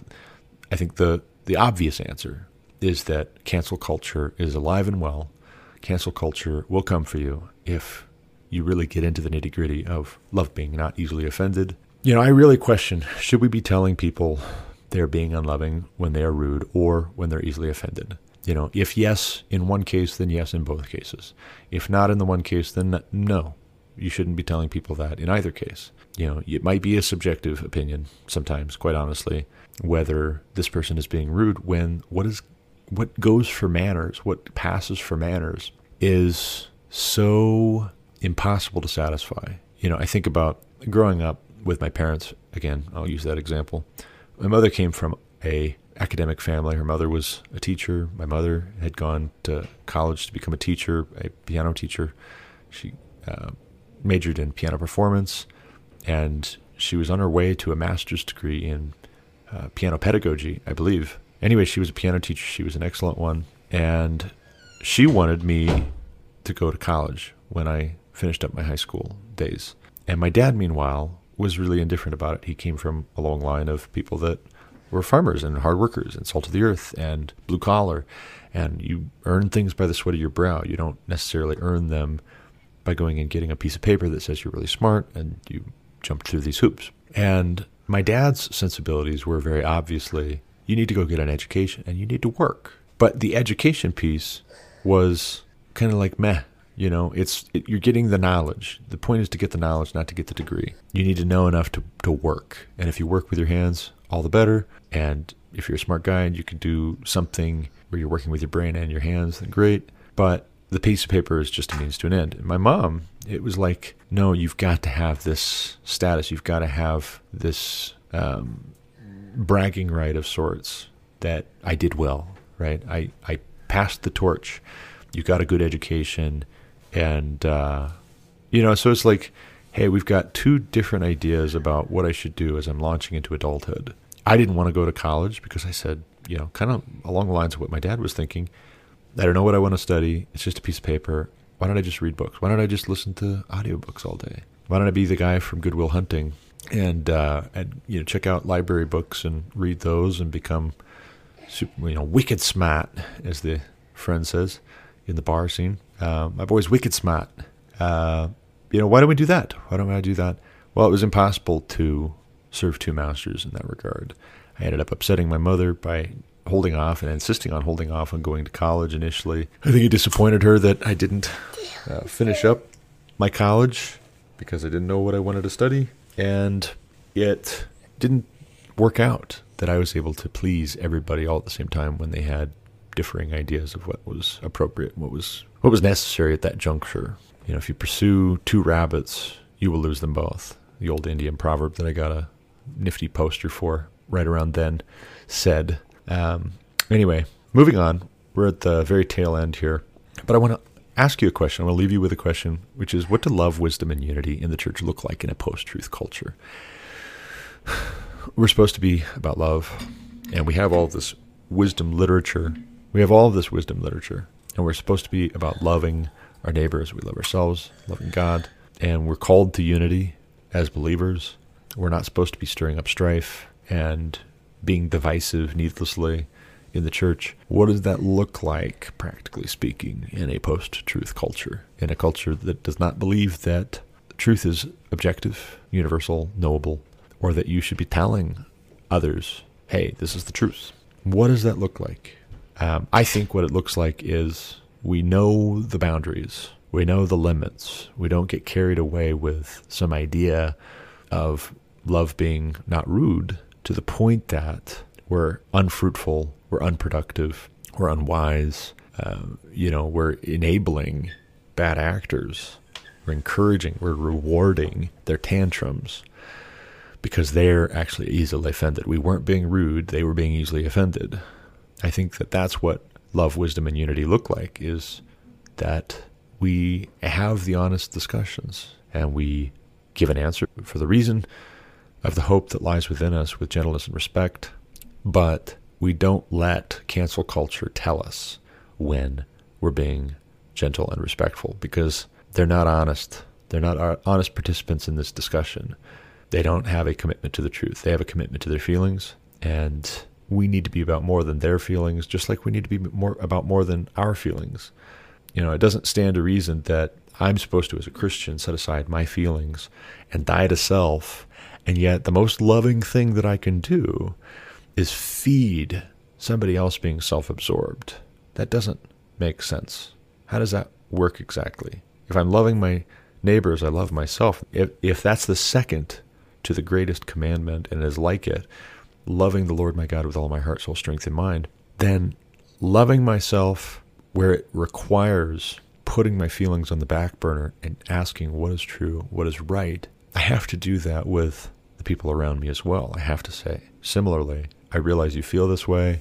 I think the the obvious answer is that cancel culture is alive and well. Cancel culture will come for you if you really get into the nitty gritty of love being not easily offended. You know, I really question should we be telling people they're being unloving when they are rude or when they're easily offended. You know, if yes in one case, then yes in both cases. If not in the one case, then no. You shouldn't be telling people that in either case. You know, it might be a subjective opinion sometimes, quite honestly, whether this person is being rude when what is what goes for manners, what passes for manners is so impossible to satisfy. You know, I think about growing up with my parents. Again, I'll use that example. My mother came from a academic family. Her mother was a teacher. My mother had gone to college to become a teacher, a piano teacher. She uh, majored in piano performance, and she was on her way to a master's degree in uh, piano pedagogy, I believe. Anyway, she was a piano teacher. She was an excellent one, and she wanted me to go to college when I finished up my high school days. And my dad, meanwhile, was really indifferent about it. He came from a long line of people that were farmers and hard workers and salt of the earth and blue collar. And you earn things by the sweat of your brow. You don't necessarily earn them by going and getting a piece of paper that says you're really smart and you jump through these hoops. And my dad's sensibilities were very obviously you need to go get an education and you need to work. But the education piece was kind of like meh. You know, it's it, you're getting the knowledge. The point is to get the knowledge, not to get the degree. You need to know enough to, to work. And if you work with your hands, all the better. And if you're a smart guy and you can do something where you're working with your brain and your hands, then great. But the piece of paper is just a means to an end. And my mom, it was like, no, you've got to have this status. You've got to have this um, bragging right of sorts that I did well, right? I, I passed the torch. You got a good education. And, uh, you know, so it's like, hey, we've got two different ideas about what I should do as I'm launching into adulthood. I didn't want to go to college because I said, you know, kind of along the lines of what my dad was thinking. I don't know what I want to study. It's just a piece of paper. Why don't I just read books? Why don't I just listen to audiobooks all day? Why don't I be the guy from Good Will Hunting and uh, and you know check out library books and read those and become super, you know wicked smart, as the friend says in the bar scene. Uh, my boy's wicked smart. Uh, you know why don't we do that? Why don't I do that? Well, it was impossible to serve two masters in that regard. I ended up upsetting my mother by holding off and insisting on holding off on going to college initially. I think it disappointed her that I didn't uh, finish up my college because I didn't know what I wanted to study. And it didn't work out that I was able to please everybody all at the same time when they had differing ideas of what was appropriate, what was what was necessary at that juncture. You know, if you pursue two rabbits, you will lose them both. The old Indian proverb that I got a nifty poster for right around then said. Um, anyway, moving on. We're at the very tail end here, but I want to ask you a question. I want to leave you with a question, which is what do love, wisdom, and unity in the church look like in a post truth culture? We're supposed to be about love, and we have all this wisdom literature. We have all this wisdom literature, and we're supposed to be about loving our neighbors. We love ourselves, loving God, and we're called to unity as believers. We're not supposed to be stirring up strife and being divisive needlessly in the church. What does that look like, practically speaking, in a post truth culture? In a culture that does not believe that truth is objective, universal, knowable, or that you should be telling others, hey, this is the truth. What does that look like? Um, I think what it looks like is we know the boundaries, we know the limits. We don't get carried away with some idea of love being not rude to the point that we're unfruitful, we're unproductive, we're unwise. Uh, you know, we're enabling bad actors. We're encouraging, we're rewarding their tantrums because they're actually easily offended. We weren't being rude, they were being easily offended. I think that that's what love, wisdom, and unity look like is that we have the honest discussions and we give an answer for the reason of the hope that lies within us with gentleness and respect, but we don't let cancel culture tell us when we're being gentle and respectful because they're not honest. They're not honest participants in this discussion. They don't have a commitment to the truth. They have a commitment to their feelings, and we need to be about more than their feelings, just like we need to be more about more than our feelings. You know, it doesn't stand to reason that I'm supposed to, as a Christian, set aside my feelings and die to self and yet, the most loving thing that I can do is feed somebody else being self absorbed. That doesn't make sense. How does that work exactly? If I'm loving my neighbors, I love myself. If, if that's the second to the greatest commandment and is like it, loving the Lord my God with all my heart, soul, strength, and mind, then loving myself where it requires putting my feelings on the back burner and asking what is true, what is right, I have to do that with the people around me as well. I have to say, similarly, I realize you feel this way,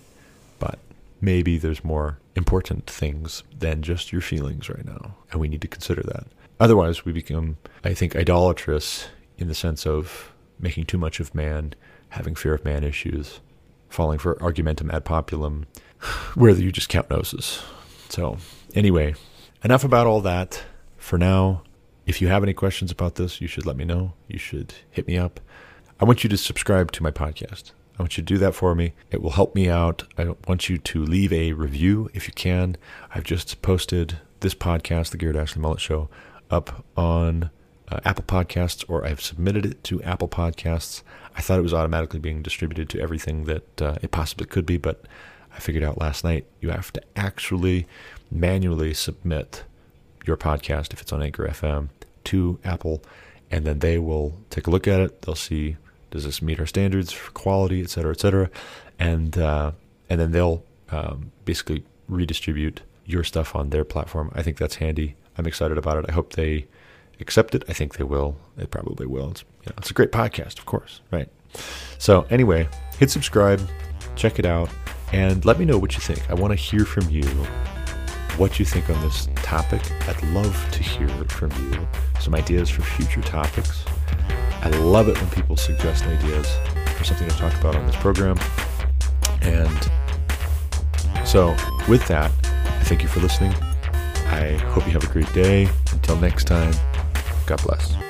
but maybe there's more important things than just your feelings right now, and we need to consider that. Otherwise, we become, I think, idolatrous in the sense of making too much of man, having fear of man issues, falling for argumentum ad populum, where you just count noses. So, anyway, enough about all that for now. If you have any questions about this, you should let me know. You should hit me up. I want you to subscribe to my podcast. I want you to do that for me. It will help me out. I want you to leave a review if you can. I've just posted this podcast, The Garrett Ashley Mullet Show, up on uh, Apple Podcasts, or I've submitted it to Apple Podcasts. I thought it was automatically being distributed to everything that uh, it possibly could be, but I figured out last night you have to actually manually submit your podcast if it's on Anchor FM to Apple, and then they will take a look at it. They'll see does this meet our standards for quality, et cetera, et cetera, and uh, and then they'll um, basically redistribute your stuff on their platform. I think that's handy. I'm excited about it. I hope they accept it. I think they will. They probably will. It's, you know, it's a great podcast, of course, right? So anyway, hit subscribe, check it out, and let me know what you think. I want to hear from you what you think on this topic. I'd love to hear from you some ideas for future topics. I love it when people suggest ideas for something to talk about on this program. And so, with that, I thank you for listening. I hope you have a great day. Until next time, God bless.